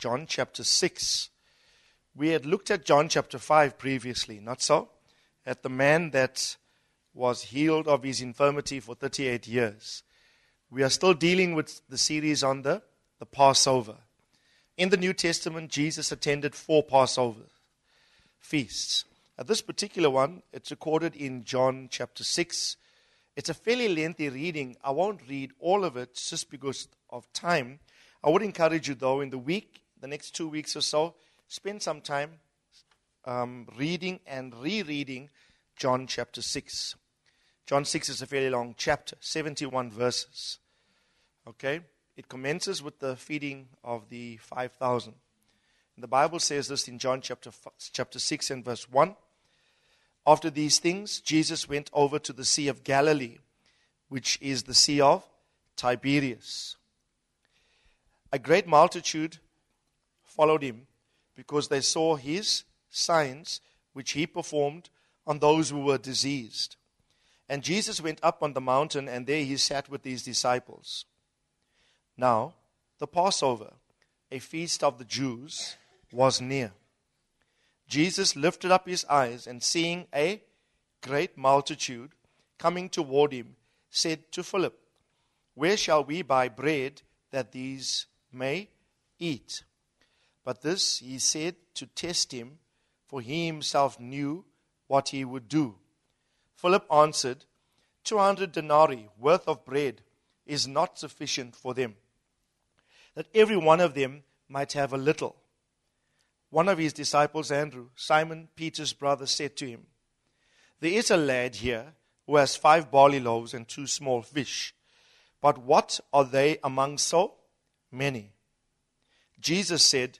John chapter 6. We had looked at John chapter 5 previously, not so? At the man that was healed of his infirmity for 38 years. We are still dealing with the series on the, the Passover. In the New Testament, Jesus attended four Passover feasts. At this particular one, it's recorded in John chapter 6. It's a fairly lengthy reading. I won't read all of it just because of time. I would encourage you, though, in the week, the next two weeks or so, spend some time um, reading and rereading John chapter 6. John 6 is a fairly long chapter, 71 verses. Okay? It commences with the feeding of the 5,000. The Bible says this in John chapter, chapter 6 and verse 1. After these things, Jesus went over to the Sea of Galilee, which is the Sea of Tiberias. A great multitude followed him because they saw his signs which he performed on those who were diseased. And Jesus went up on the mountain, and there he sat with his disciples. Now, the Passover, a feast of the Jews, was near. Jesus lifted up his eyes, and seeing a great multitude coming toward him, said to Philip, Where shall we buy bread that these may eat? But this he said to test him, for he himself knew what he would do. Philip answered, Two hundred denarii worth of bread is not sufficient for them, that every one of them might have a little. One of his disciples, Andrew, Simon Peter's brother, said to him, There is a lad here who has five barley loaves and two small fish. But what are they among so many? Jesus said,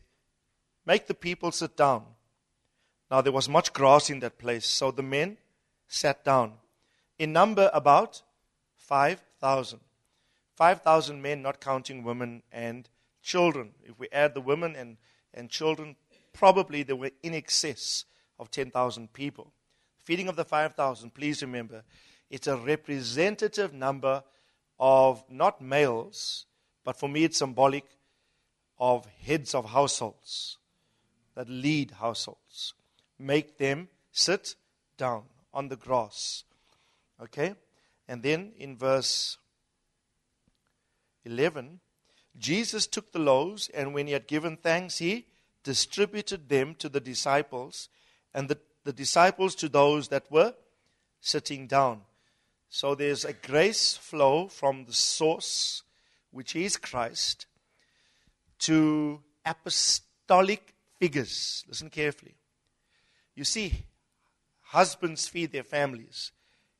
Make the people sit down. Now there was much grass in that place, so the men sat down. In number, about 5,000. 5,000 men, not counting women and children. If we add the women and, and children, probably there were in excess of 10,000 people. Feeding of the 5,000, please remember, it's a representative number of not males, but for me it's symbolic of heads of households that lead households. Make them sit down on the grass. Okay? And then in verse 11, Jesus took the loaves, and when he had given thanks, he distributed them to the disciples, and the, the disciples to those that were sitting down. So there's a grace flow from the source, which is Christ, to apostolic figures. Listen carefully. You see, husbands feed their families.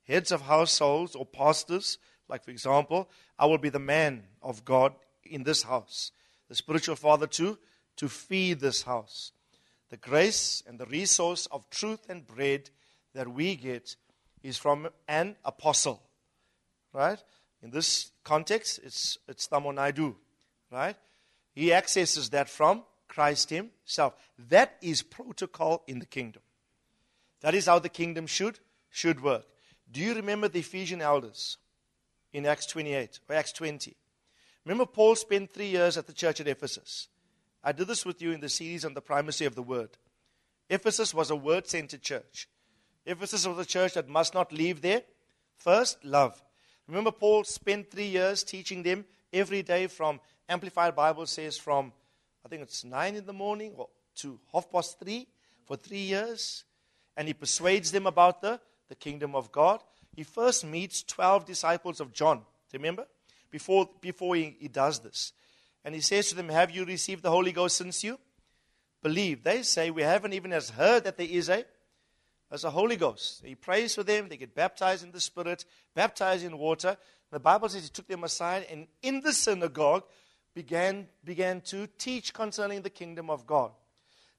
Heads of households or pastors, like for example, I will be the man of God in this house, the spiritual father too, to feed this house. The grace and the resource of truth and bread that we get is from an apostle. Right? In this context, it's, it's Thamo Naidoo. Right? He accesses that from Christ Himself. That is protocol in the kingdom. That is how the kingdom should, should work. Do you remember the Ephesian elders in Acts 28 or Acts 20? Remember, Paul spent three years at the church at Ephesus. I did this with you in the series on the primacy of the word. Ephesus was a word centered church. Ephesus was a church that must not leave there. first love. Remember, Paul spent three years teaching them every day from Amplified Bible says from I think it's nine in the morning or to half past three for three years. And he persuades them about the, the kingdom of God. He first meets 12 disciples of John. Do you remember? Before, before he, he does this. And he says to them, Have you received the Holy Ghost since you believe? They say, We haven't even as heard that there is a, as a Holy Ghost. He prays for them. They get baptized in the Spirit, baptized in water. The Bible says he took them aside, and in the synagogue, began, began to teach concerning the kingdom of God.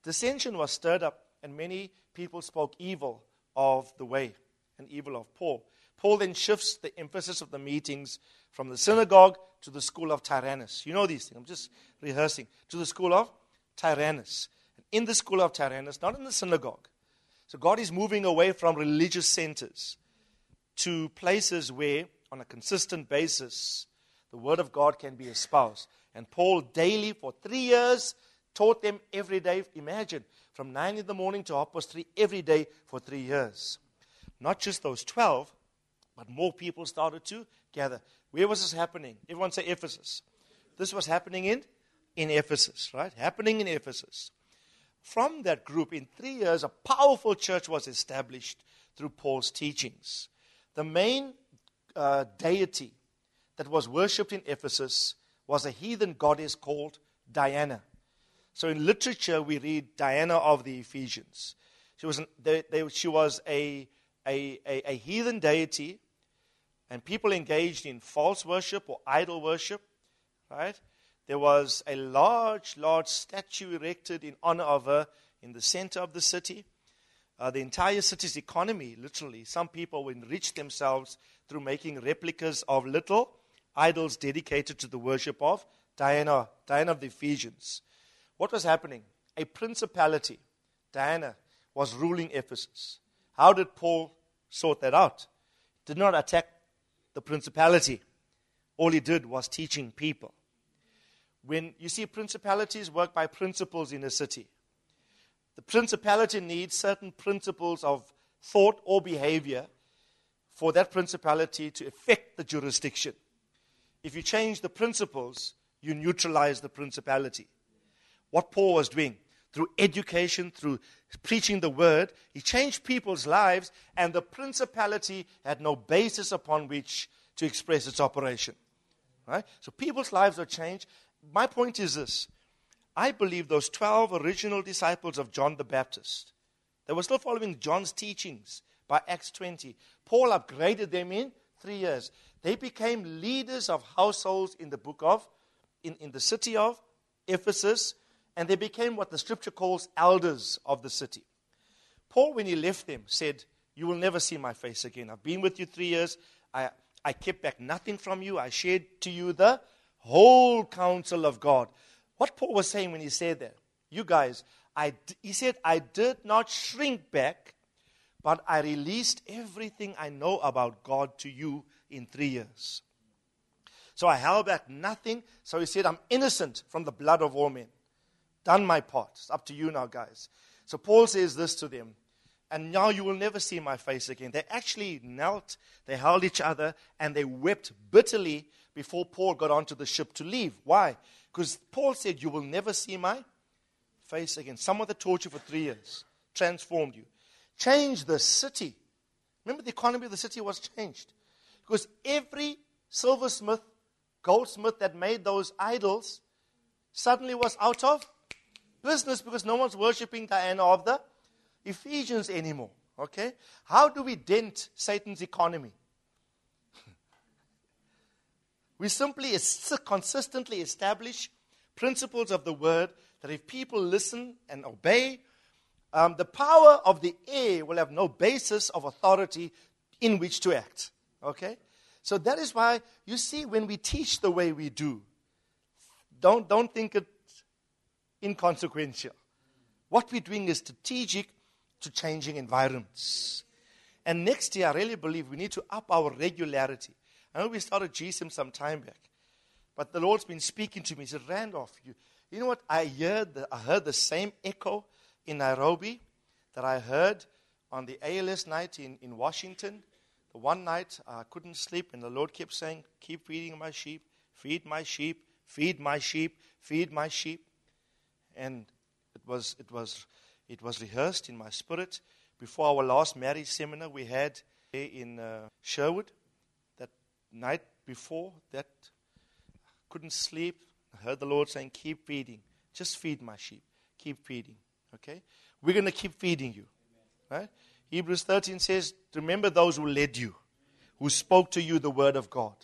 Dissension was stirred up, and many people spoke evil of the way and evil of Paul. Paul then shifts the emphasis of the meetings from the synagogue to the school of Tyrannus. You know these things. I'm just rehearsing. To the school of Tyrannus. In the school of Tyrannus, not in the synagogue. So God is moving away from religious centers to places where, on a consistent basis, the word of God can be espoused. And Paul daily for three years taught them every day. Imagine, from 9 in the morning to half past 3 every day for three years. Not just those 12, but more people started to gather. Where was this happening? Everyone say Ephesus. This was happening in, in Ephesus, right? Happening in Ephesus. From that group, in three years, a powerful church was established through Paul's teachings. The main uh, deity that was worshipped in Ephesus was a heathen goddess called Diana. So in literature, we read Diana of the Ephesians. She was, an, they, they, she was a, a, a, a heathen deity, and people engaged in false worship or idol worship, right? There was a large, large statue erected in honor of her in the center of the city. Uh, the entire city's economy, literally, some people enriched themselves through making replicas of little idols dedicated to the worship of Diana, Diana of the Ephesians. What was happening? A principality, Diana, was ruling Ephesus. How did Paul sort that out? Did not attack the principality. All he did was teaching people. When you see principalities work by principles in a city, the principality needs certain principles of thought or behavior for that principality to affect the jurisdiction. If you change the principles, you neutralize the principality. What Paul was doing through education, through preaching the word, he changed people's lives, and the principality had no basis upon which to express its operation. Right? So people's lives are changed. My point is this I believe those 12 original disciples of John the Baptist, they were still following John's teachings by Acts 20. Paul upgraded them in three years. They became leaders of households in the book of, in, in the city of Ephesus, and they became what the scripture calls elders of the city. Paul, when he left them, said, You will never see my face again. I've been with you three years. I, I kept back nothing from you. I shared to you the whole counsel of God. What Paul was saying when he said that, you guys, I, he said, I did not shrink back, but I released everything I know about God to you in three years. So I held back nothing. So he said, I'm innocent from the blood of all men. Done my part. It's up to you now, guys. So Paul says this to them. And now you will never see my face again. They actually knelt, they held each other, and they wept bitterly before Paul got onto the ship to leave. Why? Because Paul said, You will never see my face again. Someone that taught you for three years transformed you. Changed the city. Remember, the economy of the city was changed. Because every silversmith, goldsmith that made those idols suddenly was out of business because no one's worshiping Diana of the Ephesians anymore. Okay? How do we dent Satan's economy? we simply consistently establish principles of the word that if people listen and obey, um, the power of the air will have no basis of authority in which to act. Okay? So that is why you see when we teach the way we do, don't, don't think it inconsequential. What we're doing is strategic to changing environments. And next year, I really believe we need to up our regularity. I know we started GSIM some time back, but the Lord's been speaking to me. He said, Randolph, you, you know what? I heard, the, I heard the same echo in Nairobi that I heard on the ALS night in, in Washington. The one night I couldn't sleep, and the Lord kept saying, Keep feeding my sheep, feed my sheep, feed my sheep, feed my sheep and it was, it was, it was rehearsed in my spirit. Before our last marriage seminar we had in uh, Sherwood, that night before that, couldn't sleep. I heard the Lord saying, Keep feeding. Just feed my sheep. Keep feeding. Okay? We're going to keep feeding you. Right? Hebrews 13 says, Remember those who led you, who spoke to you the word of God.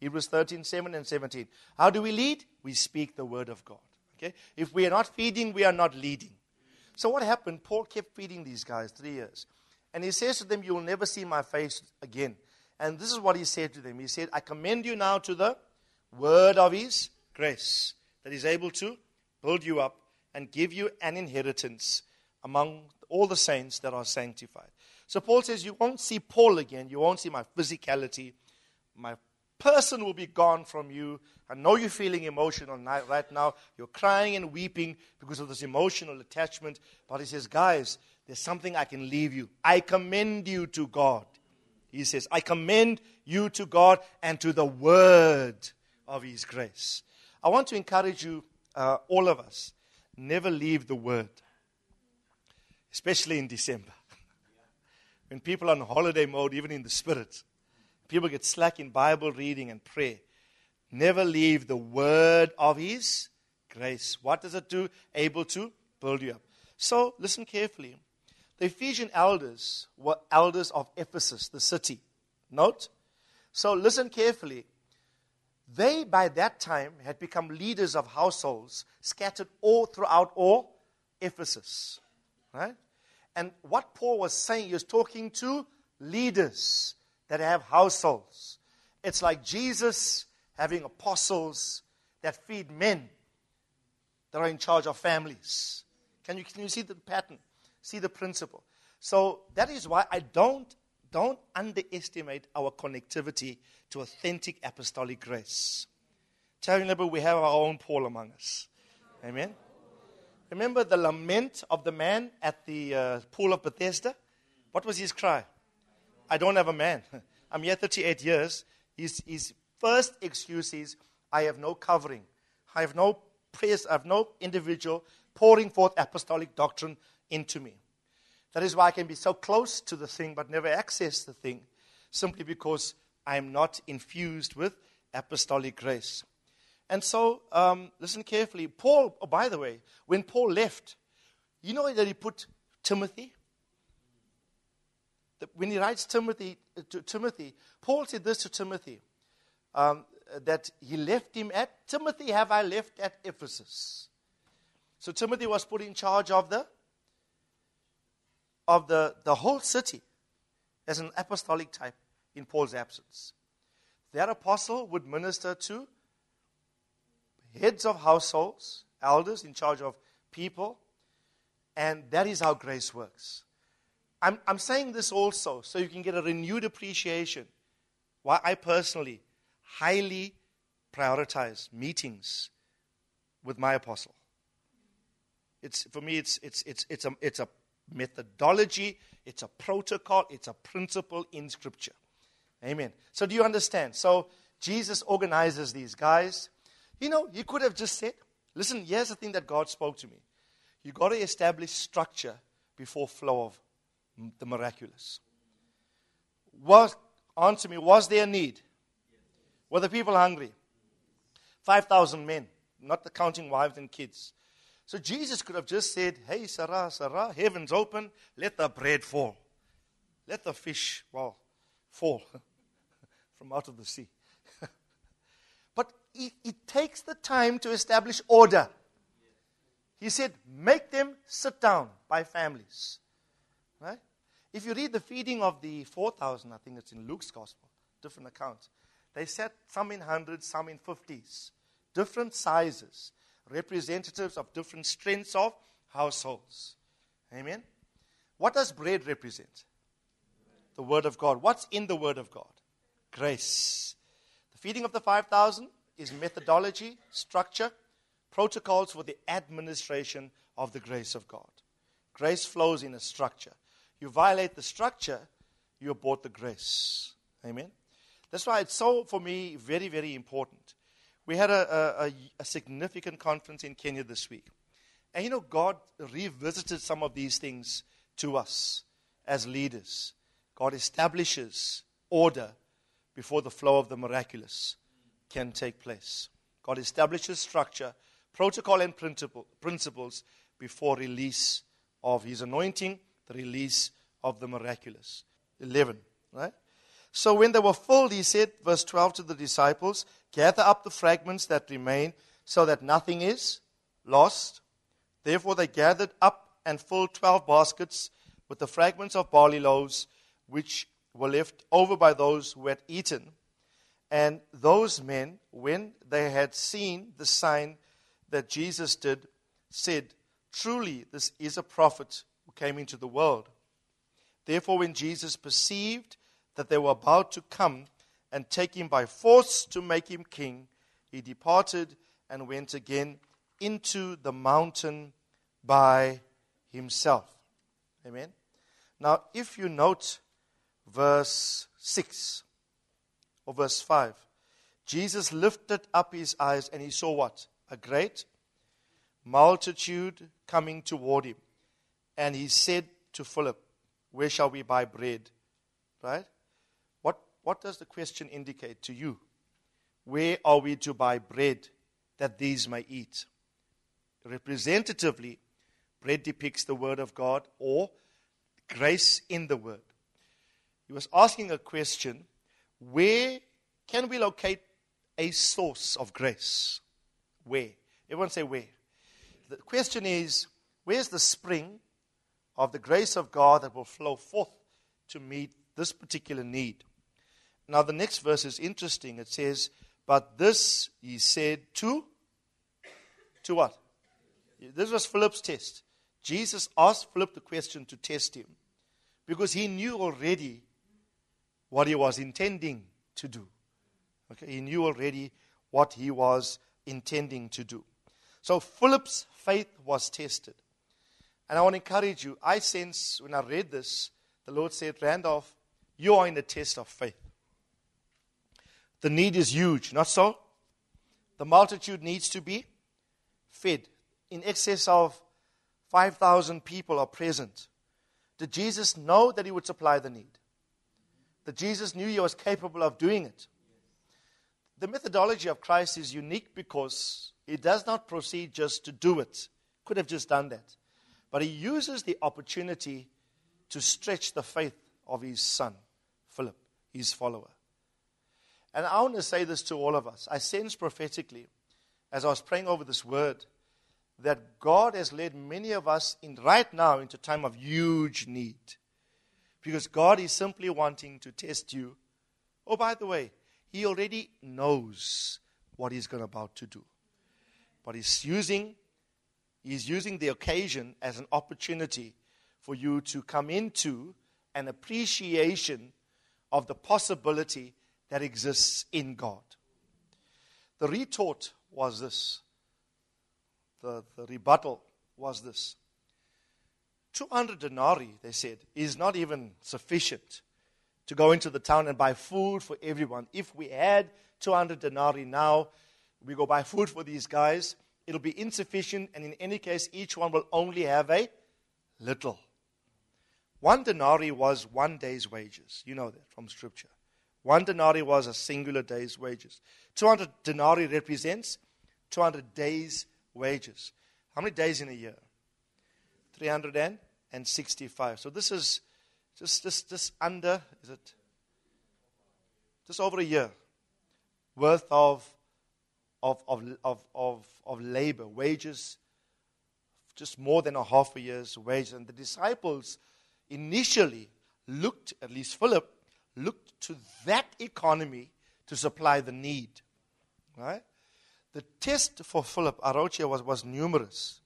Hebrews 13, 7 and 17. How do we lead? We speak the word of God. Okay? If we are not feeding, we are not leading. So what happened? Paul kept feeding these guys three years. And he says to them, You will never see my face again. And this is what he said to them. He said, I commend you now to the word of his grace, that is able to build you up and give you an inheritance among all the saints that are sanctified. So Paul says, You won't see Paul again. You won't see my physicality. My person will be gone from you. I know you're feeling emotional right now. You're crying and weeping because of this emotional attachment. But he says, Guys, there's something I can leave you. I commend you to God. He says, I commend you to God and to the word of his grace. I want to encourage you, uh, all of us, never leave the word, especially in December. when people are on holiday mode, even in the spirit, people get slack in Bible reading and prayer. Never leave the word of his grace. What does it do? Able to build you up. So, listen carefully. The Ephesian elders were elders of Ephesus, the city. Note. So, listen carefully. They, by that time, had become leaders of households scattered all throughout all Ephesus. Right? And what Paul was saying, he was talking to leaders that have households. It's like Jesus having apostles that feed men that are in charge of families. Can you, can you see the pattern? See the principle? So that is why I don't, don't underestimate our connectivity to authentic apostolic grace. Tell your neighbor we have our own Paul among us. Amen. Remember the lament of the man at the uh, pool of Bethesda? What was his cry? I don't have a man. I'm here 38 years. His, his first excuse is, I have no covering. I have no praise. I have no individual pouring forth apostolic doctrine into me. That is why I can be so close to the thing but never access the thing, simply because I am not infused with apostolic grace. And so, um, listen carefully. Paul, oh, by the way, when Paul left, you know that he put Timothy? When he writes Timothy uh, to Timothy, Paul said this to Timothy um, that he left him at Timothy, have I left at Ephesus. So Timothy was put in charge of the of the, the whole city as an apostolic type in Paul's absence. That apostle would minister to heads of households, elders in charge of people, and that is how grace works. I'm, I'm saying this also so you can get a renewed appreciation why I personally highly prioritize meetings with my apostle. It's, for me, it's, it's, it's, it's, a, it's a methodology, it's a protocol, it's a principle in Scripture. Amen. So, do you understand? So, Jesus organizes these guys. You know, you could have just said, listen, here's the thing that God spoke to me. You've got to establish structure before flow of the miraculous. Was, answer me, was there a need? Were the people hungry? 5,000 men, not the counting wives and kids. So Jesus could have just said, Hey, Sarah, Sarah, heaven's open, let the bread fall. Let the fish, well, fall from out of the sea. It, it takes the time to establish order. He said, Make them sit down by families. Right? If you read the feeding of the 4,000, I think it's in Luke's gospel, different accounts. They sat some in hundreds, some in fifties, different sizes representatives of different strengths of households. Amen. What does bread represent? The Word of God. What's in the Word of God? Grace. The feeding of the 5,000 is methodology, structure, protocols for the administration of the grace of God. Grace flows in a structure. You violate the structure, you abort the grace. Amen. That's why it's so, for me, very, very important we had a, a, a, significant conference in Kenya this week. And you know, God revisited some of these things to us as leaders. God establishes order before the flow of the miraculous can take place. God establishes structure, protocol, and principle, principles before release of His anointing, the release of the miraculous. 11, right? So when they were filled, he said, verse 12 to the disciples, Gather up the fragments that remain, so that nothing is lost. Therefore they gathered up and filled twelve baskets with the fragments of barley loaves, which were left over by those who had eaten. And those men, when they had seen the sign that Jesus did, said, Truly, this is a prophet who came into the world. Therefore, when Jesus perceived that they were about to come and take him by force to make him king, he departed and went again into the mountain by himself. Amen. Now, if you note verse 6 or verse 5, Jesus lifted up his eyes and he saw what? A great multitude coming toward him. And he said to Philip, Where shall we buy bread? Right? What, what does the question indicate to you? Where are we to buy bread that these may eat? Representatively, bread depicts the Word of God or grace in the Word. He was asking a question where can we locate a source of grace? Where? Everyone say where. The question is where's the spring of the grace of God that will flow forth to meet this particular need? Now, the next verse is interesting. It says, But this he said to, to what? This was Philip's test. Jesus asked Philip the question to test him because he knew already what he was intending to do. Okay, he knew already what he was intending to do. So Philip's faith was tested. And I want to encourage you. I sense when I read this, the Lord said, Randolph, you are in the test of faith. The need is huge, not so? The multitude needs to be fed. In excess of 5,000 people are present. Did Jesus know that he would supply the need? That Jesus knew he was capable of doing it? The methodology of Christ is unique because he does not proceed just to do it. Could have just done that. But he uses the opportunity to stretch the faith of his son, Philip, his follower. And I want to say this to all of us. I sense prophetically, as I was praying over this word, that God has led many of us in right now into a time of huge need. Because God is simply wanting to test you. Oh, by the way, He already knows what He's going about to do. But He's using, He's using the occasion as an opportunity for you to come into an appreciation of the possibility that exists in God. The retort was this the, the rebuttal was this 200 denarii, they said, is not even sufficient to go into the town and buy food for everyone. If we had 200 denarii now, we go buy food for these guys, it'll be insufficient, and in any case, each one will only have a little. One denarii was one day's wages. You know that from Scripture. One denarii was a singular day's wages. 200 denarii represents 200 days' wages. How many days in a year? 365. So this is just, just, just under, is it? Just over a year worth of, of, of, of, of, of labor, wages, just more than a half a year's wages. And the disciples initially looked, at least Philip, looked to that economy to supply the need. Right? The test for Philip, Arochia, was, was numerous.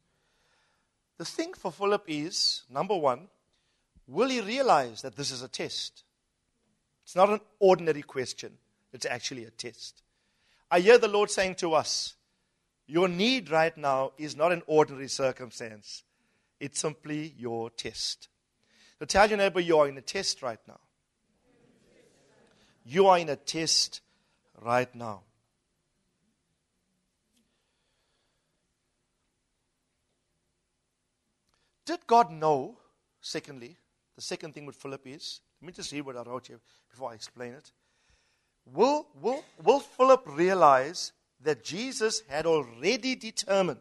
The thing for Philip is number one, will he realize that this is a test? It's not an ordinary question, it's actually a test. I hear the Lord saying to us, Your need right now is not an ordinary circumstance, it's simply your test. So tell your neighbor, You are in a test right now. You are in a test right now. Did God know, secondly, the second thing with Philip is, let me just read what I wrote here before I explain it. Will, will, will Philip realize that Jesus had already determined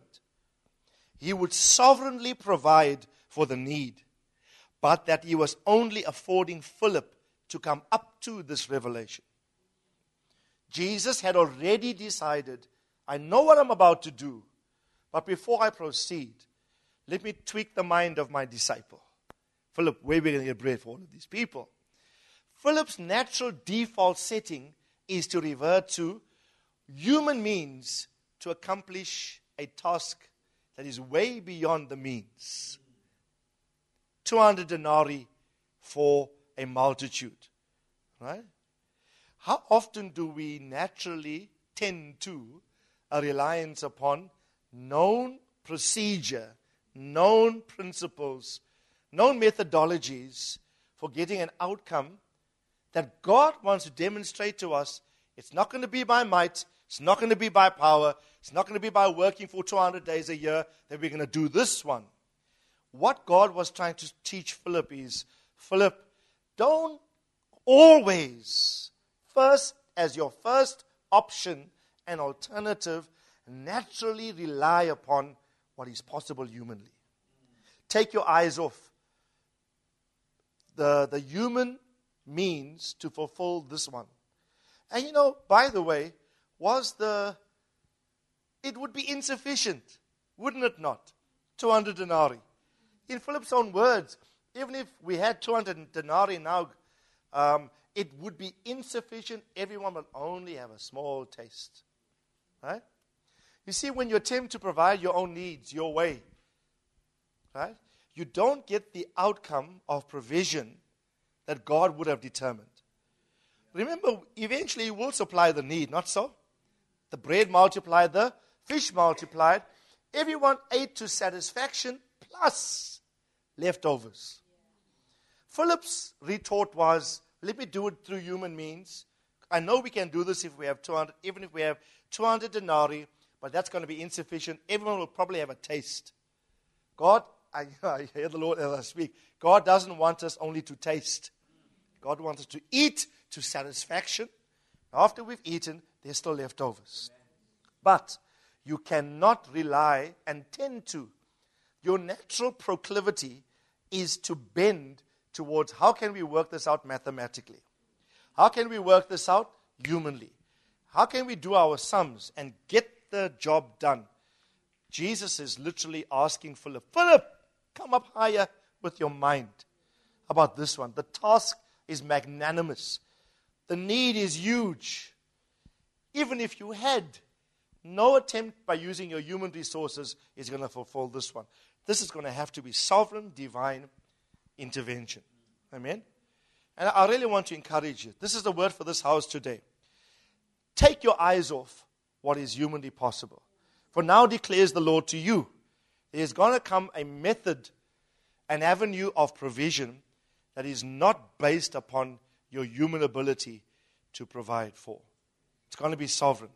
he would sovereignly provide for the need, but that he was only affording Philip to come up to this revelation. Jesus had already decided, I know what I'm about to do, but before I proceed, let me tweak the mind of my disciple. Philip, where are we going to get bread for all of these people? Philip's natural default setting is to revert to human means to accomplish a task that is way beyond the means. 200 denarii for a multitude. Right? How often do we naturally tend to a reliance upon known procedure, known principles, known methodologies for getting an outcome that God wants to demonstrate to us? It's not going to be by might, it's not going to be by power, it's not going to be by working for 200 days a year that we're going to do this one. What God was trying to teach Philip is Philip, don't always, first, as your first option and alternative, naturally rely upon what is possible humanly. Take your eyes off the, the human means to fulfill this one. And you know, by the way, was the it would be insufficient, wouldn't it not? 200 denarii. In Philip's own words, even if we had 200 denarii now, um, it would be insufficient. Everyone will only have a small taste. Right? You see, when you attempt to provide your own needs your way, right, you don't get the outcome of provision that God would have determined. Remember, eventually He will supply the need, not so? The bread multiplied, the fish multiplied. Everyone ate to satisfaction plus leftovers. Philip's retort was, let me do it through human means. I know we can do this if we have 200, even if we have 200 denarii, but that's going to be insufficient. Everyone will probably have a taste. God, I, I hear the Lord as I speak. God doesn't want us only to taste. God wants us to eat to satisfaction. After we've eaten, there's still leftovers. But you cannot rely and tend to. Your natural proclivity is to bend towards how can we work this out mathematically? How can we work this out humanly? How can we do our sums and get the job done? Jesus is literally asking Philip, Philip, come up higher with your mind about this one. The task is magnanimous, the need is huge. Even if you had no attempt by using your human resources is going to fulfill this one. This is going to have to be sovereign, divine intervention. Amen? And I really want to encourage you. This is the word for this house today. Take your eyes off what is humanly possible. For now declares the Lord to you, there is going to come a method, an avenue of provision that is not based upon your human ability to provide for. It's going to be sovereign.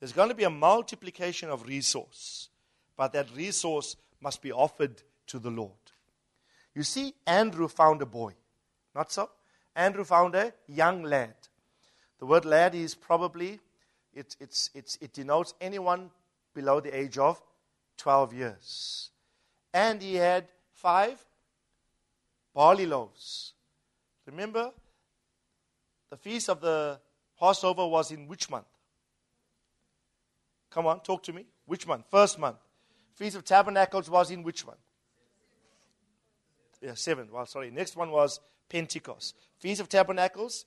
There's going to be a multiplication of resource, but that resource must be offered to the Lord. You see, Andrew found a boy. Not so? Andrew found a young lad. The word lad is probably, it, it's, it's, it denotes anyone below the age of 12 years. And he had five barley loaves. Remember, the feast of the Passover was in which month? Come on, talk to me. Which month? First month. Feast of Tabernacles was in which one? Yeah, seven. Well, sorry. Next one was Pentecost. Feast of Tabernacles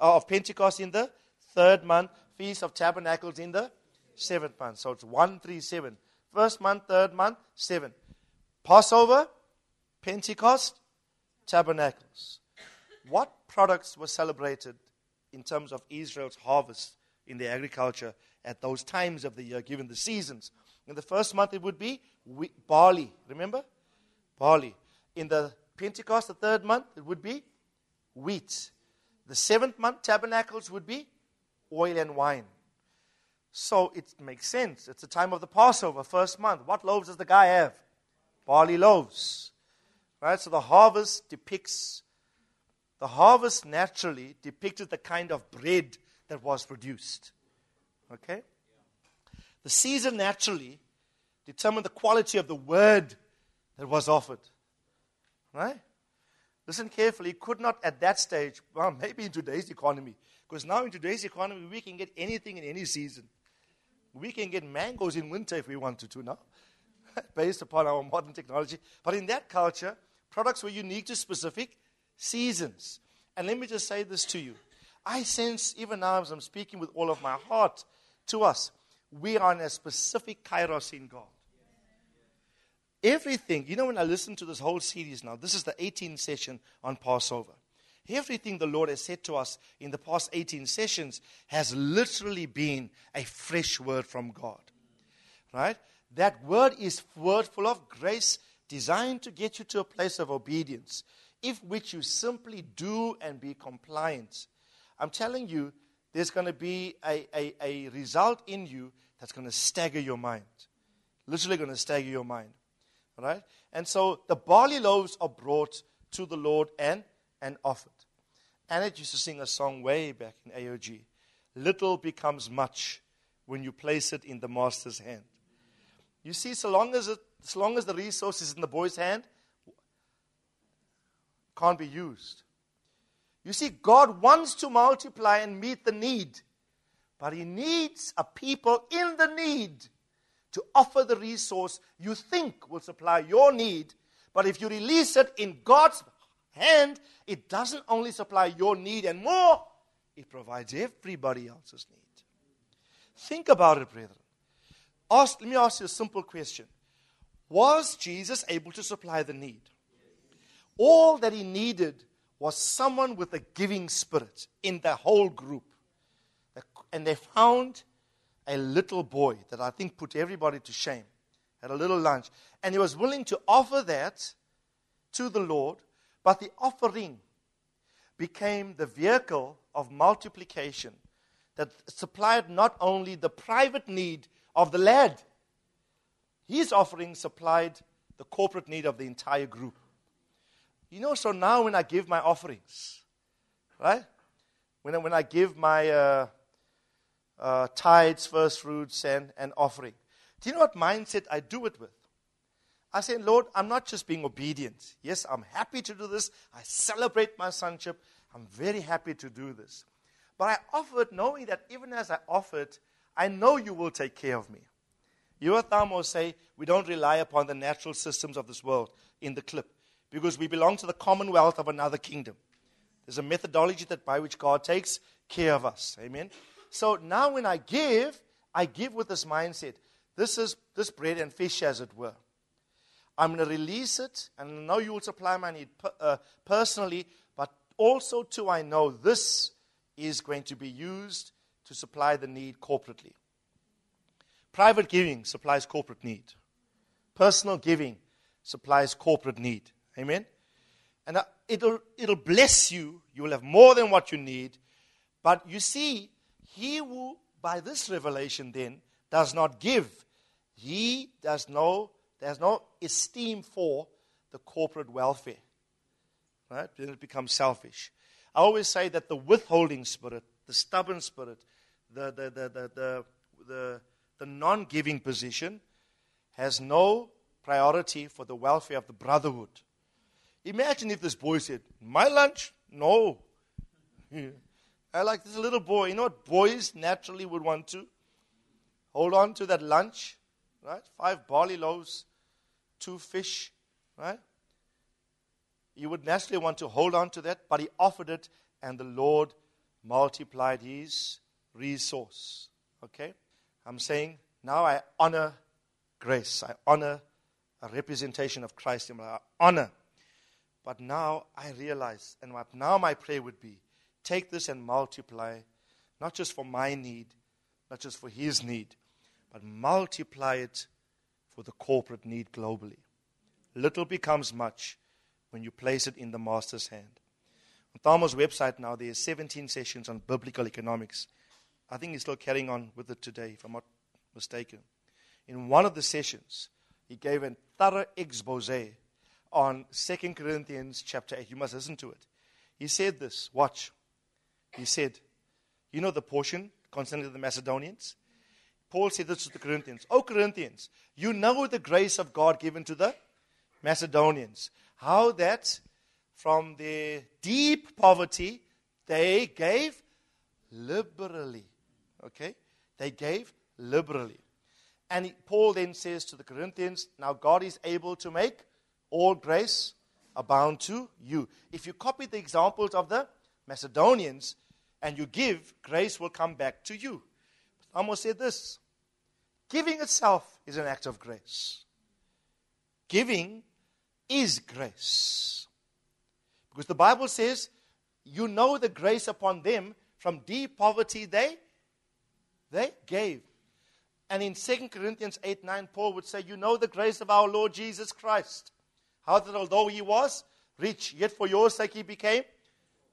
uh, of Pentecost in the third month. Feast of Tabernacles in the seventh month. So it's one, three, seven. First month, third month, seven. Passover, Pentecost, Tabernacles. What products were celebrated in terms of Israel's harvest in the agriculture at those times of the year, given the seasons? In the first month, it would be barley. Remember? Barley. In the Pentecost, the third month, it would be wheat. The seventh month, tabernacles would be oil and wine. So it makes sense. It's the time of the Passover, first month. What loaves does the guy have? Barley loaves. Right? So the harvest depicts, the harvest naturally depicted the kind of bread that was produced. Okay? The season naturally determined the quality of the word that was offered. Right? listen carefully, could not at that stage, well, maybe in today's economy, because now in today's economy, we can get anything in any season. We can get mangoes in winter if we wanted to now, based upon our modern technology. But in that culture, products were unique to specific seasons. And let me just say this to you. I sense, even now as I'm speaking with all of my heart to us, we are in a specific kairos in God. Everything, you know, when I listen to this whole series now, this is the 18th session on Passover. Everything the Lord has said to us in the past 18 sessions has literally been a fresh word from God. Right? That word is word full of grace, designed to get you to a place of obedience, if which you simply do and be compliant. I'm telling you, there's going to be a, a, a result in you that's going to stagger your mind. Literally going to stagger your mind. Right? And so the barley loaves are brought to the Lord and, and offered. Annette used to sing a song way back in AOG. Little becomes much when you place it in the master's hand. You see, so long as, it, so long as the resource is in the boy's hand, can't be used. You see, God wants to multiply and meet the need, but He needs a people in the need to offer the resource you think will supply your need. But if you release it in God's hand, it doesn't only supply your need and more, it provides everybody else's need. Think about it, brethren. Ask, let me ask you a simple question Was Jesus able to supply the need? All that he needed was someone with a giving spirit in the whole group. And they found a little boy that I think put everybody to shame at a little lunch. And he was willing to offer that to the Lord, but the offering became the vehicle of multiplication that supplied not only the private need of the lad, his offering supplied the corporate need of the entire group. You know, so now when I give my offerings, right? When I, when I give my uh, uh, tithes, first fruits, and, and offering, do you know what mindset I do it with? I say, Lord, I'm not just being obedient. Yes, I'm happy to do this. I celebrate my sonship. I'm very happy to do this. But I offer it knowing that even as I offer it, I know you will take care of me. You heard Thamo say, we don't rely upon the natural systems of this world in the clip because we belong to the commonwealth of another kingdom. There's a methodology that by which God takes care of us. Amen. So now when I give, I give with this mindset. This is this bread and fish, as it were. I'm going to release it, and I know you will supply my need uh, personally, but also too I know this is going to be used to supply the need corporately. Private giving supplies corporate need. Personal giving supplies corporate need. Amen? And uh, it'll, it'll bless you. You will have more than what you need. But you see, he who, by this revelation then, does not give, he does no, there's no esteem for the corporate welfare. Right? Then it becomes selfish. I always say that the withholding spirit, the stubborn spirit, the, the, the, the, the, non giving position has no priority for the welfare of the brotherhood. Imagine if this boy said, My lunch? No. I like this little boy. You know what boys naturally would want to? Hold on to that lunch, right? Five barley loaves, two fish, right? You would naturally want to hold on to that, but he offered it, and the Lord multiplied his resource. Okay? I'm saying now I honor grace. I honor a representation of Christ in my honor but now I realize, and what now my prayer would be take this and multiply, not just for my need, not just for his need, but multiply it for the corporate need globally. Little becomes much when you place it in the master's hand. On Thamo's website now, there are 17 sessions on biblical economics. I think he's still carrying on with it today, if I'm not mistaken. In one of the sessions, he gave a thorough expose on 2 Corinthians chapter 8. You must listen to it. He said this. Watch. He said, You know the portion concerning the Macedonians? Paul said this to the Corinthians. Oh, Corinthians, you know the grace of God given to the Macedonians. How that from their deep poverty, they gave liberally. Okay? They gave liberally. And Paul then says to the Corinthians, Now God is able to make all grace abound to you. If you copy the examples of the Macedonians and you give, grace will come back to you. Amos said this giving itself is an act of grace. Giving is grace. Because the Bible says, you know the grace upon them from deep poverty they they gave. And in 2 Corinthians 8 9, Paul would say, You know the grace of our Lord Jesus Christ. How that although he was rich, yet for your sake he became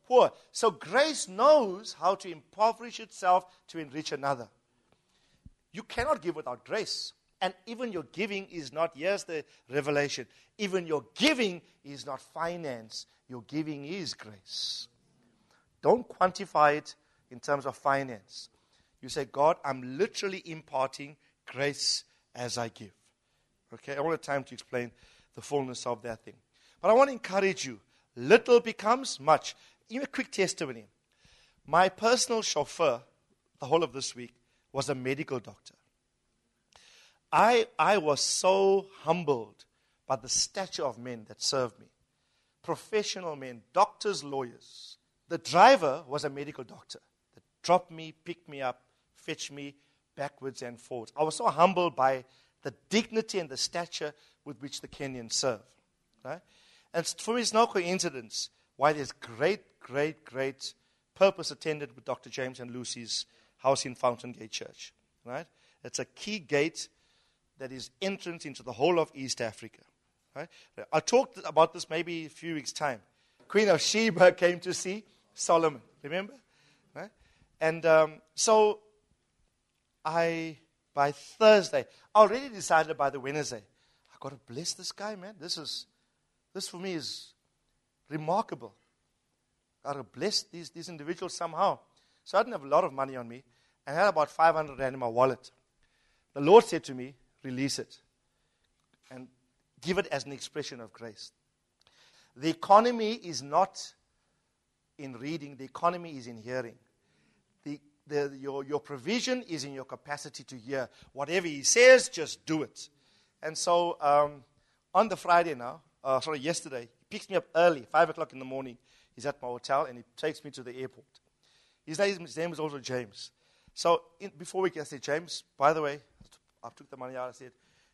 poor. So grace knows how to impoverish itself to enrich another. You cannot give without grace. And even your giving is not, here's the revelation, even your giving is not finance, your giving is grace. Don't quantify it in terms of finance. You say, God, I'm literally imparting grace as I give. Okay, I have time to explain the fullness of that thing. But I want to encourage you little becomes much. Even a quick testimony. My personal chauffeur, the whole of this week, was a medical doctor. I, I was so humbled by the stature of men that served me professional men, doctors, lawyers. The driver was a medical doctor that dropped me, picked me up, fetched me backwards and forwards. I was so humbled by the dignity and the stature with which the Kenyans serve. Right? And for me, it's no coincidence why there's great, great, great purpose attended with Dr. James and Lucy's house in Fountain Gate Church. Right? It's a key gate that is entrance into the whole of East Africa. Right? I talked about this maybe a few weeks' time. Queen of Sheba came to see Solomon. Remember? Right? And um, so I, by Thursday, I already decided by the Wednesday, I got to bless this guy, man. This is, this for me is remarkable. I got to bless these, these individuals somehow. So I didn't have a lot of money on me. I had about 500 rand in my wallet. The Lord said to me, release it and give it as an expression of grace. The economy is not in reading, the economy is in hearing. The, the, your, your provision is in your capacity to hear. Whatever He says, just do it. And so um, on the Friday now, uh, sorry, yesterday, he picks me up early, 5 o'clock in the morning. He's at my hotel and he takes me to the airport. His name, his name is also James. So in, before we get, I James, by the way, I took the money out. I said,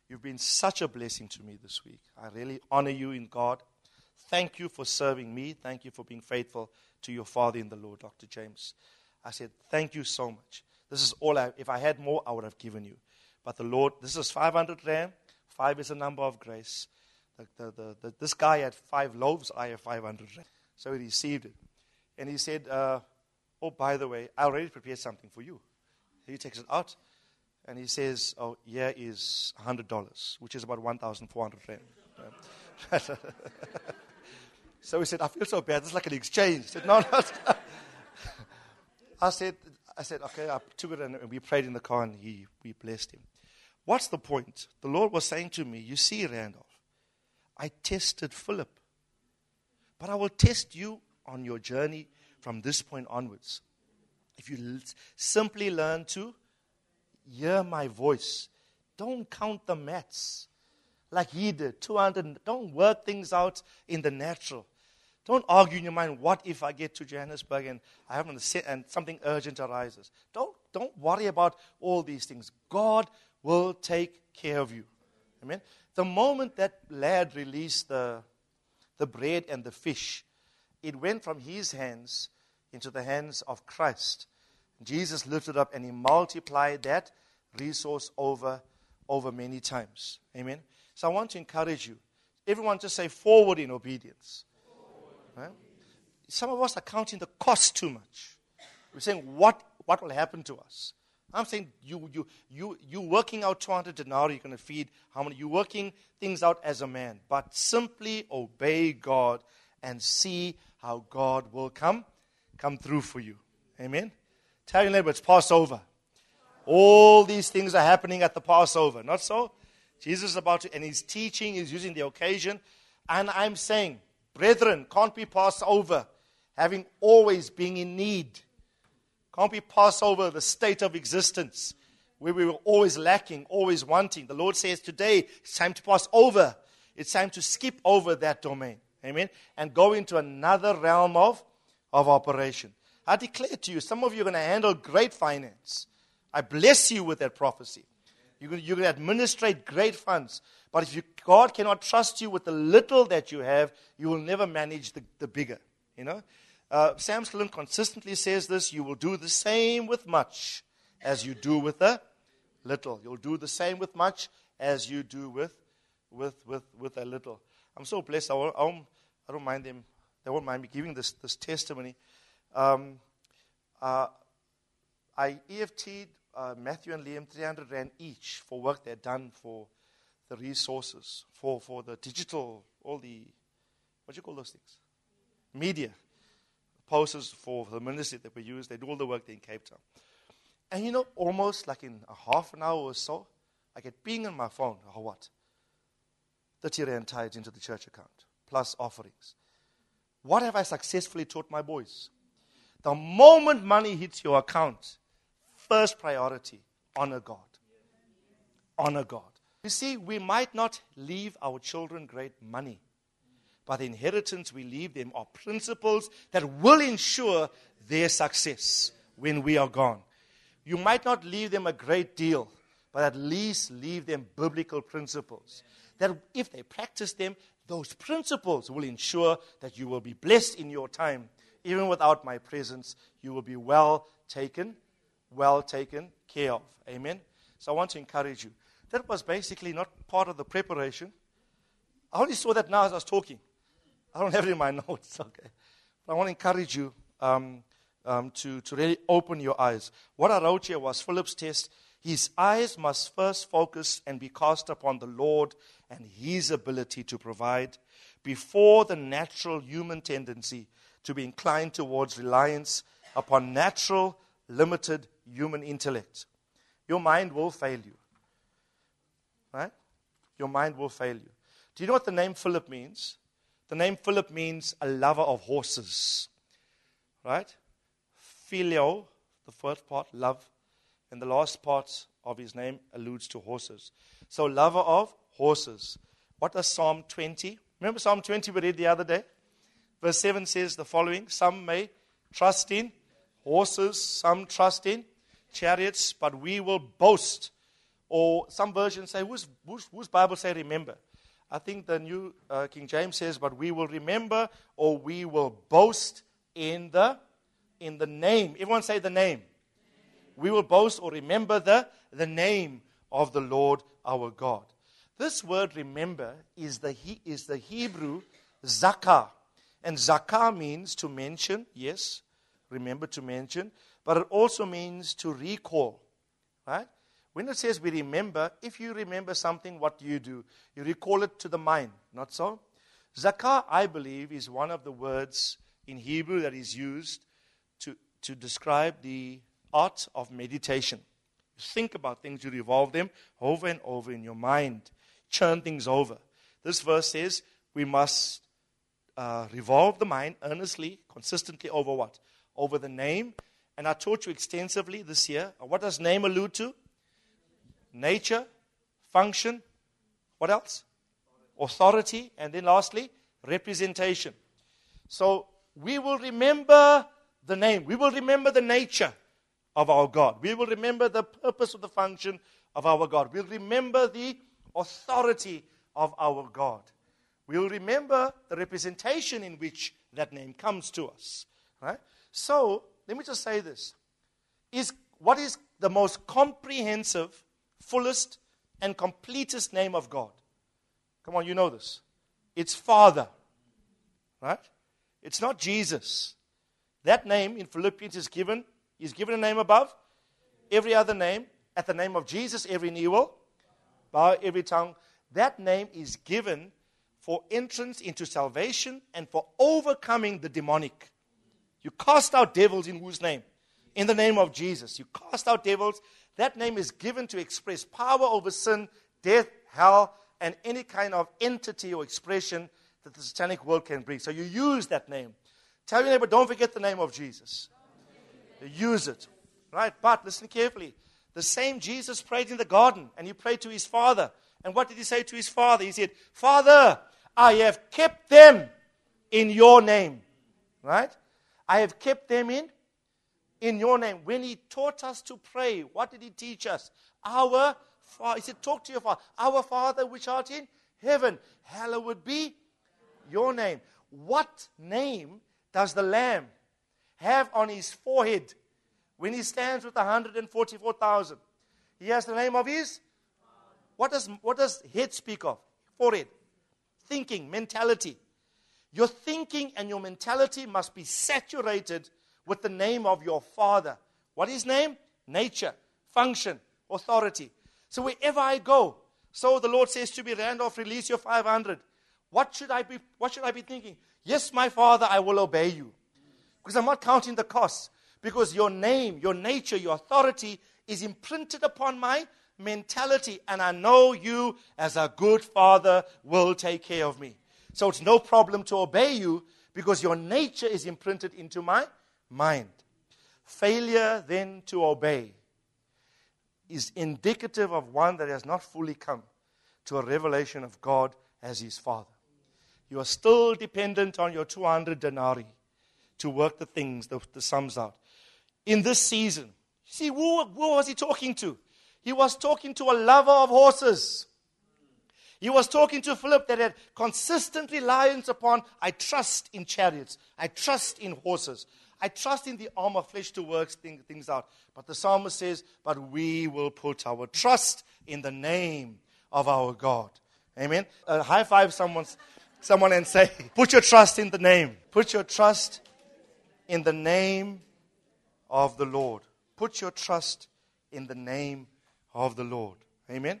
You've been such a blessing to me this week. I really honor you in God. Thank you for serving me. Thank you for being faithful to your father in the Lord, Dr. James. I said, Thank you so much. This is all I, if I had more, I would have given you. But the Lord, this is 500 rand. Five is a number of grace. The, the, the, this guy had five loaves, I have 500 rand. So he received it. And he said, uh, Oh, by the way, I already prepared something for you. He takes it out and he says, Oh, here is $100, which is about 1,400 rand. so he said, I feel so bad. This is like an exchange. He said, No, no. I said, I said, okay, I took it and we prayed in the car and he, we blessed him. What's the point? The Lord was saying to me, You see, Randolph, I tested Philip, but I will test you on your journey from this point onwards. If you simply learn to hear my voice, don't count the mats like he did 200. Don't work things out in the natural. Don't argue in your mind, what if I get to Johannesburg and I haven't and something urgent arises? Don't, don't worry about all these things. God will take care of you. Amen. The moment that lad released the, the bread and the fish, it went from his hands into the hands of Christ. Jesus lifted up and he multiplied that resource over, over many times. Amen. So I want to encourage you. Everyone just say forward in obedience. Right? Some of us are counting the cost too much. We're saying what, what will happen to us. I'm saying you, you, you, you working out 200 denarii, you're going to feed how many? You're working things out as a man. But simply obey God and see how God will come, come through for you. Amen. Tell your neighbor it's Passover. All these things are happening at the Passover. Not so? Jesus is about to, and he's teaching, he's using the occasion. And I'm saying, Brethren can't be passed over, having always been in need. Can't be passed over the state of existence where we were always lacking, always wanting. The Lord says today it's time to pass over. It's time to skip over that domain. Amen. And go into another realm of, of operation. I declare to you, some of you are going to handle great finance. I bless you with that prophecy. You're going, to, you're going to administrate great funds. But if you, God cannot trust you with the little that you have, you will never manage the, the bigger. You know? Uh, Sam Skillen consistently says this you will do the same with much as you do with a little. You'll do the same with much as you do with, with, with, with a little. I'm so blessed. I, won't, I, I don't mind them. They won't mind me giving this, this testimony. Um, uh, I EFT'd uh, Matthew and Liam 300 Rand each for work they'd done for the resources, for, for the digital, all the, what do you call those things? Media. Posters for the ministry that we use. They do all the work there in Cape Town. And you know, almost like in a half an hour or so, I get ping on my phone. Oh, what? 30 Rand tied into the church account, plus offerings. What have I successfully taught my boys? The moment money hits your account, first priority honor God. Honor God. You see, we might not leave our children great money, but the inheritance we leave them are principles that will ensure their success when we are gone. You might not leave them a great deal, but at least leave them biblical principles. That if they practice them, those principles will ensure that you will be blessed in your time even without my presence, you will be well taken, well taken care of. Amen. So I want to encourage you. That was basically not part of the preparation. I only saw that now as I was talking. I don't have it in my notes. Okay. But I want to encourage you um, um, to, to really open your eyes. What I wrote here was Philip's test. His eyes must first focus and be cast upon the Lord and his ability to provide before the natural human tendency to be inclined towards reliance upon natural, limited human intellect. Your mind will fail you. Right? Your mind will fail you. Do you know what the name Philip means? The name Philip means a lover of horses. Right? Phileo, the first part, love, and the last part of his name alludes to horses. So, lover of horses. What does Psalm 20? Remember Psalm 20 we read the other day? Verse 7 says the following Some may trust in horses, some trust in chariots, but we will boast. Or some versions say, whose, Bible say remember? I think the New uh, King James says, but we will remember or we will boast in the in the name. Everyone say the name. We will boast or remember the, the name of the Lord our God. This word remember is the, is the Hebrew zakar. And zakar means to mention, yes, remember to mention, but it also means to recall, right? When it says we remember, if you remember something, what do you do? You recall it to the mind, not so? Zakar, I believe, is one of the words in Hebrew that is used to, to describe the art of meditation. You think about things, you revolve them over and over in your mind, churn things over. This verse says we must uh, revolve the mind earnestly, consistently over what? Over the name. And I taught you extensively this year. What does name allude to? Nature, function. What else? Authority. And then lastly, representation. So we will remember the name. We will remember the nature of our God. We will remember the purpose of the function of our God. We'll remember the authority of our God. We'll remember the representation in which that name comes to us. Right? So, let me just say this. Is what is the most comprehensive, fullest, and completest name of God? Come on, you know this. It's Father. Right? It's not Jesus. That name in Philippians is given, is given a name above every other name. At the name of Jesus, every knee will bow, every tongue. That name is given for entrance into salvation and for overcoming the demonic. You cast out devils in whose name? In the name of Jesus. You cast out devils. That name is given to express power over sin, death, hell, and any kind of entity or expression that the satanic world can bring. So you use that name. Tell your neighbor, don't forget the name of Jesus. Use it. Right? But listen carefully. The same Jesus prayed in the garden and he prayed to his father. And what did he say to his father? He said, Father, I have kept them in your name. Right? I have kept them in in your name. When he taught us to pray, what did he teach us? Our Father. He said, Talk to your Father. Our Father which art in heaven, hallowed be your name. What name does the Lamb have on his forehead when he stands with 144,000? He has the name of his. What does, what does head speak of? Forehead. Thinking, mentality. Your thinking and your mentality must be saturated with the name of your Father. What is name? Nature, function, authority. So wherever I go, so the Lord says to me, Randolph, release your 500. What should I be, what should I be thinking? Yes, my Father, I will obey you. Because I'm not counting the costs. Because your name, your nature, your authority is imprinted upon my mentality. And I know you, as a good Father, will take care of me. So it's no problem to obey you because your nature is imprinted into my mind. Failure then to obey is indicative of one that has not fully come to a revelation of God as his Father. You are still dependent on your 200 denarii to work the things, the, the sums out. In this season, see, who, who was he talking to? He was talking to a lover of horses. He was talking to Philip that had consistent reliance upon, I trust in chariots, I trust in horses. I trust in the arm of flesh to work things out. But the psalmist says, But we will put our trust in the name of our God. Amen. Uh, high five someone's, someone and say, Put your trust in the name. Put your trust in the name of the Lord. Put your trust in the name of the Lord. Amen.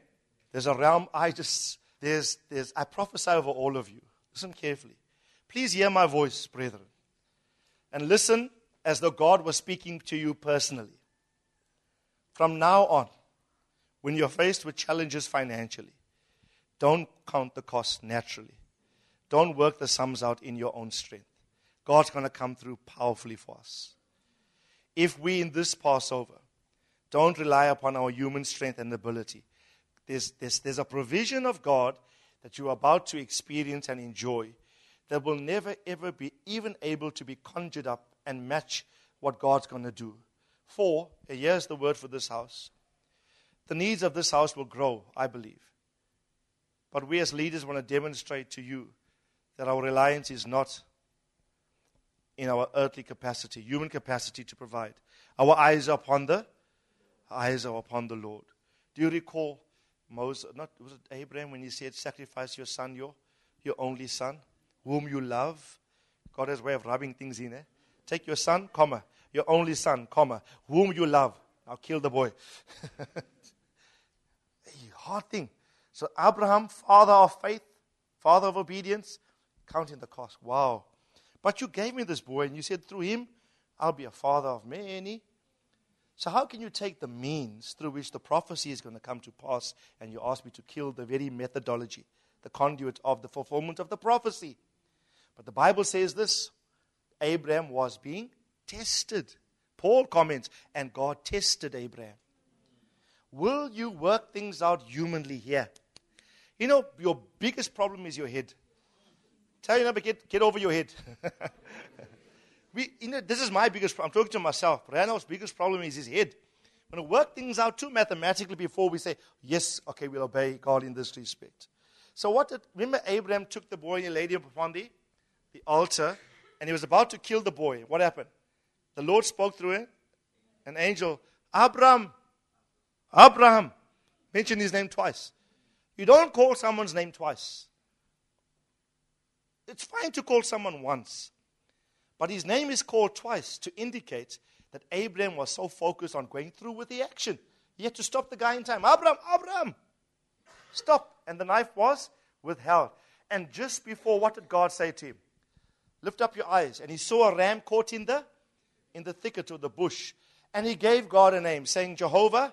There's a realm I just, there's, there's, I prophesy over all of you. Listen carefully. Please hear my voice, brethren and listen as though God was speaking to you personally. From now on, when you're faced with challenges financially, don't count the cost naturally. Don't work the sums out in your own strength. God's going to come through powerfully for us. If we in this Passover don't rely upon our human strength and ability, there's, there's, there's a provision of God that you're about to experience and enjoy that will never ever be even able to be conjured up and match what God's going to do. For, here's the word for this house the needs of this house will grow, I believe. But we as leaders want to demonstrate to you that our reliance is not in our earthly capacity, human capacity to provide. Our eyes are upon the eyes are upon the Lord. Do you recall Moses, not was it Abraham when he said, Sacrifice your son, your, your only son? whom you love. God has a way of rubbing things in. Eh? Take your son, comma, your only son, comma, whom you love. Now kill the boy. hard thing. So Abraham, father of faith, father of obedience, counting the cost. Wow. But you gave me this boy and you said through him, I'll be a father of many. So how can you take the means through which the prophecy is going to come to pass and you ask me to kill the very methodology, the conduit of the fulfillment of the prophecy? But the Bible says this Abraham was being tested. Paul comments, and God tested Abraham. Will you work things out humanly here? You know, your biggest problem is your head. Tell your neighbor, get, get over your head. we, you know, this is my biggest problem. I'm talking to myself. Randall's biggest problem is his head. We're going to work things out too mathematically before we say, yes, okay, we'll obey God in this respect. So what did, remember Abraham took the boy and he laid him upon the the altar, and he was about to kill the boy. What happened? The Lord spoke through it. An angel, Abraham, Abraham, mentioned his name twice. You don't call someone's name twice. It's fine to call someone once. But his name is called twice to indicate that Abraham was so focused on going through with the action. He had to stop the guy in time. Abraham, Abraham, stop. And the knife was withheld. And just before, what did God say to him? Lift up your eyes. And he saw a ram caught in the in the thicket or the bush. And he gave God a name, saying, Jehovah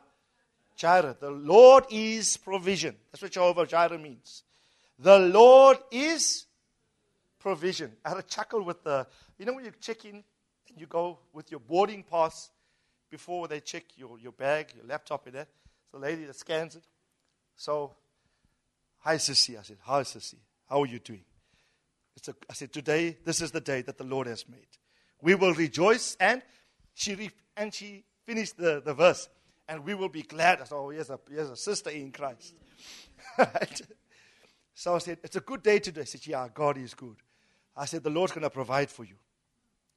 Jireh. The Lord is provision. That's what Jehovah Jireh means. The Lord is provision. I had a chuckle with the, you know, when you check in and you go with your boarding pass before they check your, your bag, your laptop, and that. So the lady that scans it. So, hi, Sissy. I said, hi, Sissy. How are you doing? It's a, I said, today, this is the day that the Lord has made. We will rejoice. And she, re, and she finished the, the verse. And we will be glad. I said, oh, here's a, here's a sister in Christ. so I said, it's a good day today. I said, yeah, God is good. I said, the Lord's going to provide for you.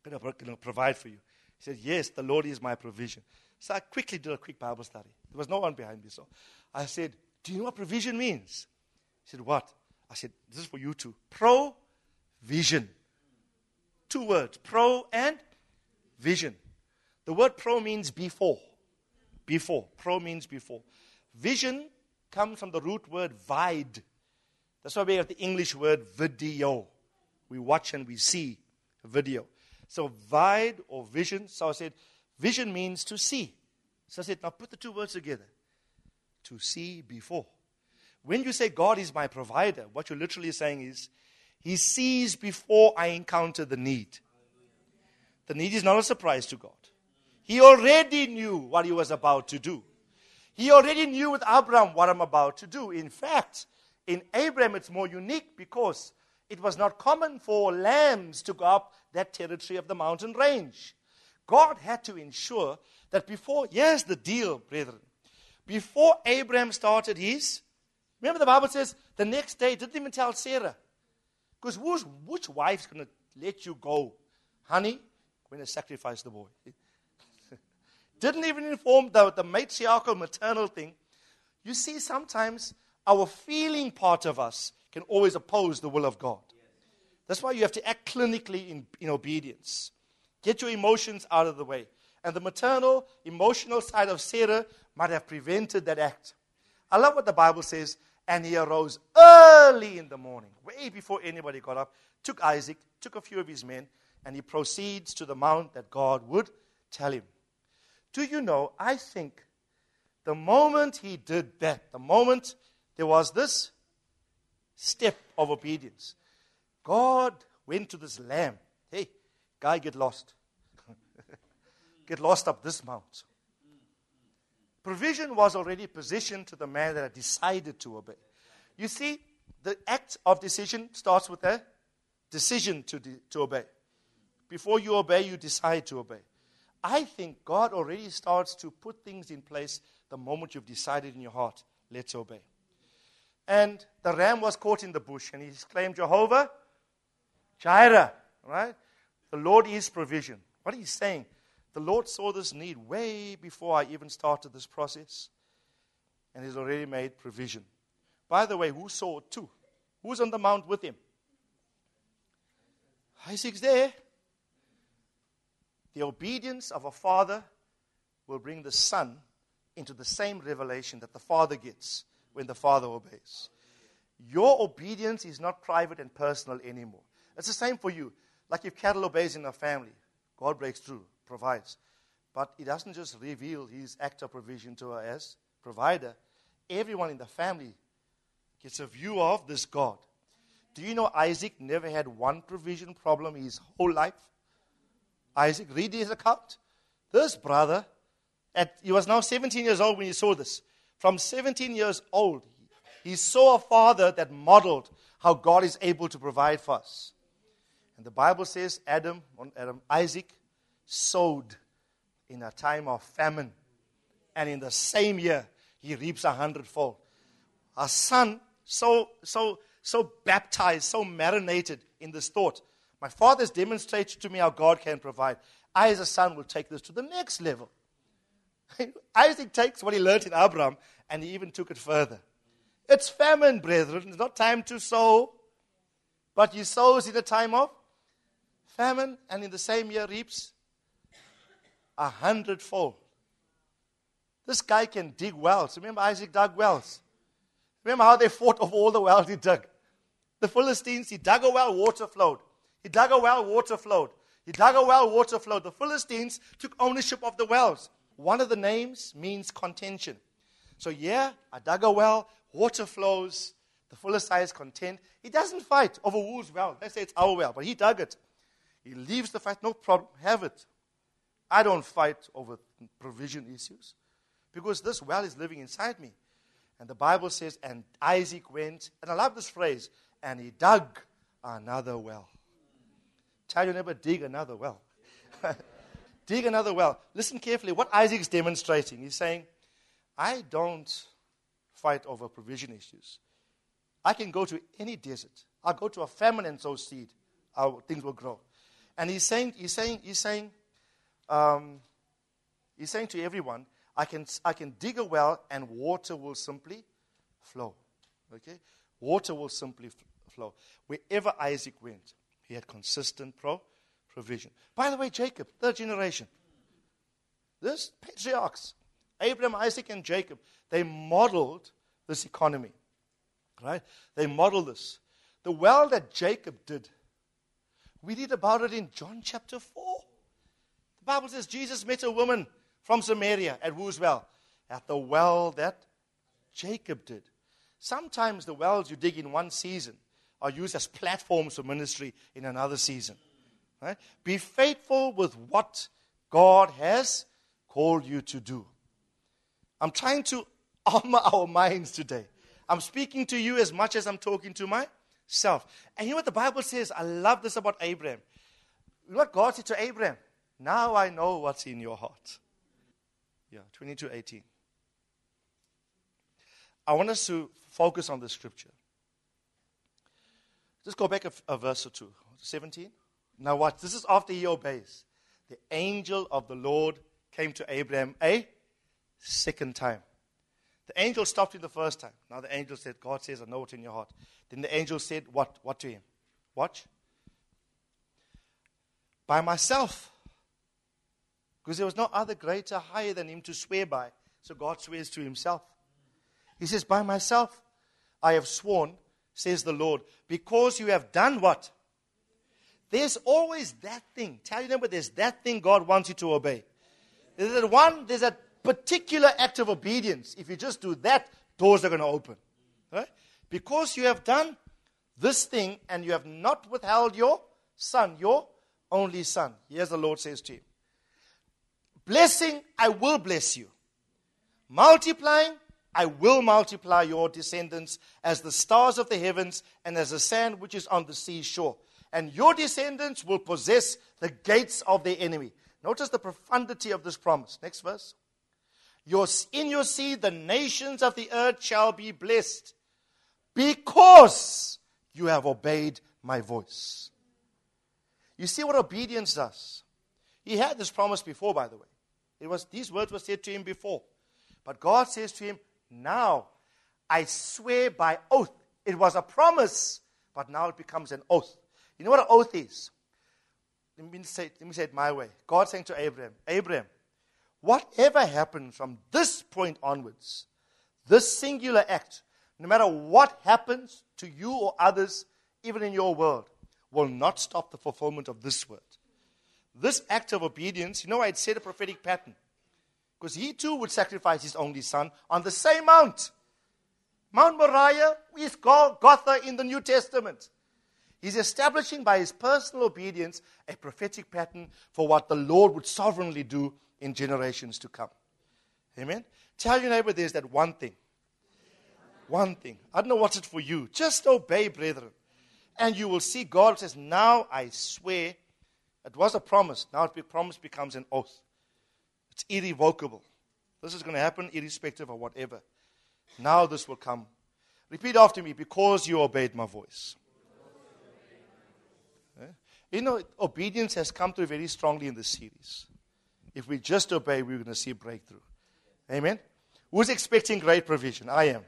Going to provide for you. He said, yes, the Lord is my provision. So I quickly did a quick Bible study. There was no one behind me. So I said, do you know what provision means? He said, what? I said, this is for you too. Pro-vision. Two words, pro and vision. The word pro means before. Before. Pro means before. Vision comes from the root word vide. That's why we have the English word video. We watch and we see a video. So vide or vision. So I said, vision means to see. So I said, now put the two words together. To see before. When you say God is my provider, what you're literally saying is, He sees before I encounter the need. The need is not a surprise to God. He already knew what He was about to do. He already knew with Abraham what I'm about to do. In fact, in Abraham, it's more unique because it was not common for lambs to go up that territory of the mountain range. God had to ensure that before, here's the deal, brethren. Before Abraham started his, remember the Bible says the next day, didn't even tell Sarah. Because which wife's going to let you go? Honey, we're going to sacrifice the boy. Didn't even inform the, the matriarchal maternal thing. You see, sometimes our feeling part of us can always oppose the will of God. That's why you have to act clinically in, in obedience. Get your emotions out of the way. And the maternal, emotional side of Sarah might have prevented that act. I love what the Bible says. And he arose early in the morning, way before anybody got up, took Isaac, took a few of his men, and he proceeds to the mount that God would tell him. Do you know, I think the moment he did that, the moment there was this step of obedience, God went to this lamb. Hey, guy, get lost. get lost up this mount. Provision was already positioned to the man that had decided to obey. You see, the act of decision starts with a decision to, de- to obey. Before you obey, you decide to obey. I think God already starts to put things in place the moment you've decided in your heart, let's obey. And the ram was caught in the bush, and he exclaimed, Jehovah, Jireh, right? The Lord is provision. What he's saying, the Lord saw this need way before I even started this process, and he's already made provision. By the way, who saw it too? Who's on the mount with him? Isaac's there. The obedience of a father will bring the son into the same revelation that the father gets when the father obeys. Your obedience is not private and personal anymore. It's the same for you. Like if cattle obeys in a family, God breaks through, provides. But He doesn't just reveal His act of provision to us provider. Everyone in the family gets a view of this God. Do you know Isaac never had one provision problem his whole life? Isaac, read his account. This brother, at, he was now 17 years old when he saw this. From 17 years old, he saw a father that modeled how God is able to provide for us. And the Bible says Adam, Adam Isaac sowed in a time of famine. And in the same year, he reaps a hundredfold. A son, so, so, so baptized, so marinated in this thought, my father has demonstrated to me how God can provide. I, as a son, will take this to the next level. Isaac takes what he learned in Abraham and he even took it further. It's famine, brethren. It's not time to sow, but he sows in a time of famine and in the same year reaps a hundredfold. This guy can dig wells. Remember, Isaac dug wells. Remember how they fought over all the wells he dug. The Philistines, he dug a well, water flowed. He dug a well, water flowed. He dug a well, water flowed. The Philistines took ownership of the wells. One of the names means contention. So, yeah, I dug a well, water flows. The Philistine is content. He doesn't fight over whose well. They say it's our well, but he dug it. He leaves the fight, no problem, have it. I don't fight over provision issues because this well is living inside me. And the Bible says, and Isaac went, and I love this phrase, and he dug another well. Tell your neighbor, dig another well. dig another well. Listen carefully. What Isaac's demonstrating, he's saying, I don't fight over provision issues. I can go to any desert. I'll go to a famine and sow seed. Our things will grow. And he's saying, he's saying, he's saying, um, he's saying to everyone, I can, I can dig a well and water will simply flow. Okay? Water will simply flow. Wherever Isaac went, he had consistent pro- provision. By the way, Jacob, third generation. This patriarchs, Abraham, Isaac, and Jacob, they modeled this economy. Right? They modeled this. The well that Jacob did, we read about it in John chapter 4. The Bible says Jesus met a woman from Samaria at whose well? At the well that Jacob did. Sometimes the wells you dig in one season are used as platforms for ministry in another season. Right? Be faithful with what God has called you to do. I'm trying to armor our minds today. I'm speaking to you as much as I'm talking to myself. And you know what the Bible says? I love this about Abraham. What God said to Abraham? Now I know what's in your heart. Yeah, 22:18. I want us to focus on the scripture. Just go back a, a verse or two. 17. Now watch. This is after he obeys. The angel of the Lord came to Abraham a second time. The angel stopped him the first time. Now the angel said, God says, I know what's in your heart. Then the angel said, What? What to him? Watch. By myself. Because there was no other greater, higher than him to swear by. So God swears to himself. He says, By myself I have sworn, says the Lord, because you have done what? There's always that thing. Tell you but there's that thing God wants you to obey. There's that one, there's that particular act of obedience. If you just do that, doors are going to open. Right? Because you have done this thing and you have not withheld your son, your only son. Here's the Lord says to you Blessing, I will bless you. Multiplying, I will multiply your descendants as the stars of the heavens and as the sand which is on the seashore. And your descendants will possess the gates of their enemy. Notice the profundity of this promise. Next verse. Your, in your seed, the nations of the earth shall be blessed because you have obeyed my voice. You see what obedience does? He had this promise before, by the way. It was, these words were said to him before. But God says to him, Now I swear by oath. It was a promise, but now it becomes an oath. You know what an oath is? Let me say, let me say it my way. God saying to Abraham, Abraham, whatever happens from this point onwards, this singular act, no matter what happens to you or others, even in your world, will not stop the fulfillment of this word. This act of obedience, you know, I'd set a prophetic pattern. Because he too would sacrifice his only son on the same mount. Mount Moriah is called Golgotha in the New Testament. He's establishing by his personal obedience a prophetic pattern for what the Lord would sovereignly do in generations to come. Amen? Tell your neighbor there's that one thing. One thing. I don't know what's it for you. Just obey, brethren. And you will see God says, Now I swear it was a promise. Now the promise becomes an oath. It's irrevocable. This is going to happen irrespective of whatever. Now this will come. Repeat after me because you obeyed my voice. You know, obedience has come through very strongly in this series. If we just obey, we're going to see a breakthrough. Amen? Who's expecting great provision? I am.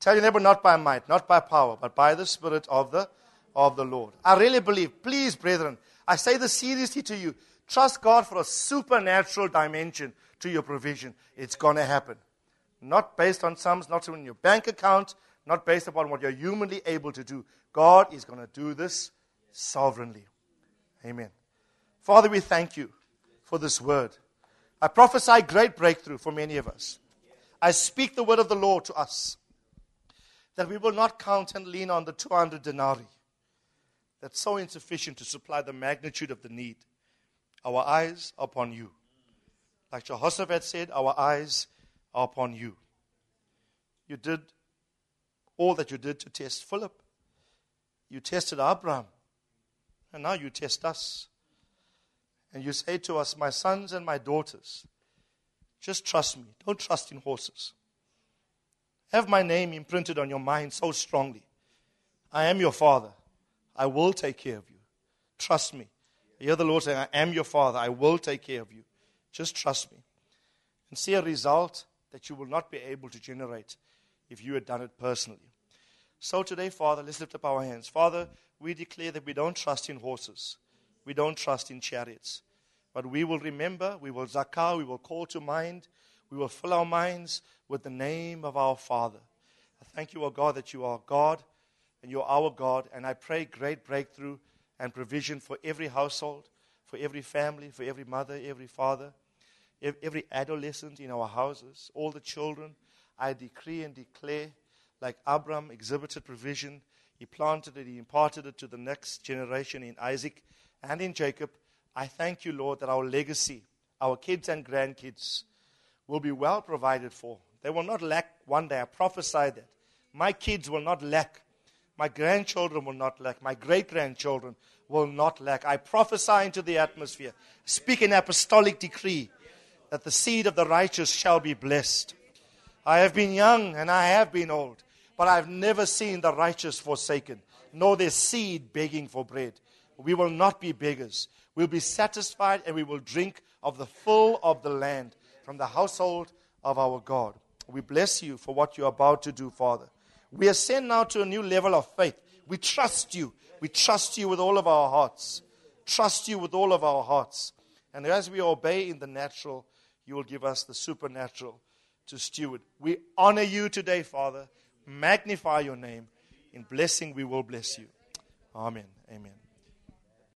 Tell your neighbor, not by might, not by power, but by the Spirit of the, of the Lord. I really believe, please, brethren, I say this seriously to you. Trust God for a supernatural dimension to your provision. It's going to happen. Not based on sums, not in your bank account, not based upon what you're humanly able to do. God is going to do this sovereignly. Amen. Father, we thank you for this word. I prophesy great breakthrough for many of us. I speak the word of the Lord to us. that we will not count and lean on the 200 denarii. That's so insufficient to supply the magnitude of the need. Our eyes are upon you. Like Jehoshaphat said, our eyes are upon you. You did all that you did to test Philip. You tested Abraham. And now you test us. And you say to us, My sons and my daughters, just trust me. Don't trust in horses. Have my name imprinted on your mind so strongly. I am your father. I will take care of you. Trust me. You hear the Lord saying, I am your father. I will take care of you. Just trust me. And see a result that you will not be able to generate if you had done it personally. So today, Father, let's lift up our hands. Father, we declare that we don't trust in horses, we don't trust in chariots. But we will remember, we will zakar, we will call to mind, we will fill our minds with the name of our Father. I thank you, O God, that you are God and you're our God. And I pray great breakthrough and provision for every household, for every family, for every mother, every father, every adolescent in our houses, all the children. I decree and declare, like Abram exhibited provision, he planted it, he imparted it to the next generation in Isaac and in Jacob. I thank you, Lord, that our legacy, our kids and grandkids, will be well provided for. They will not lack one day. I prophesy that. My kids will not lack. My grandchildren will not lack. My great grandchildren will not lack. I prophesy into the atmosphere, speak an apostolic decree that the seed of the righteous shall be blessed. I have been young and I have been old, but I've never seen the righteous forsaken, nor their seed begging for bread. We will not be beggars. We'll be satisfied and we will drink of the full of the land from the household of our God. We bless you for what you're about to do, Father. We ascend now to a new level of faith. We trust you. We trust you with all of our hearts. Trust you with all of our hearts. And as we obey in the natural, you will give us the supernatural to steward. We honor you today, Father. Magnify your name. In blessing, we will bless you. Amen. Amen.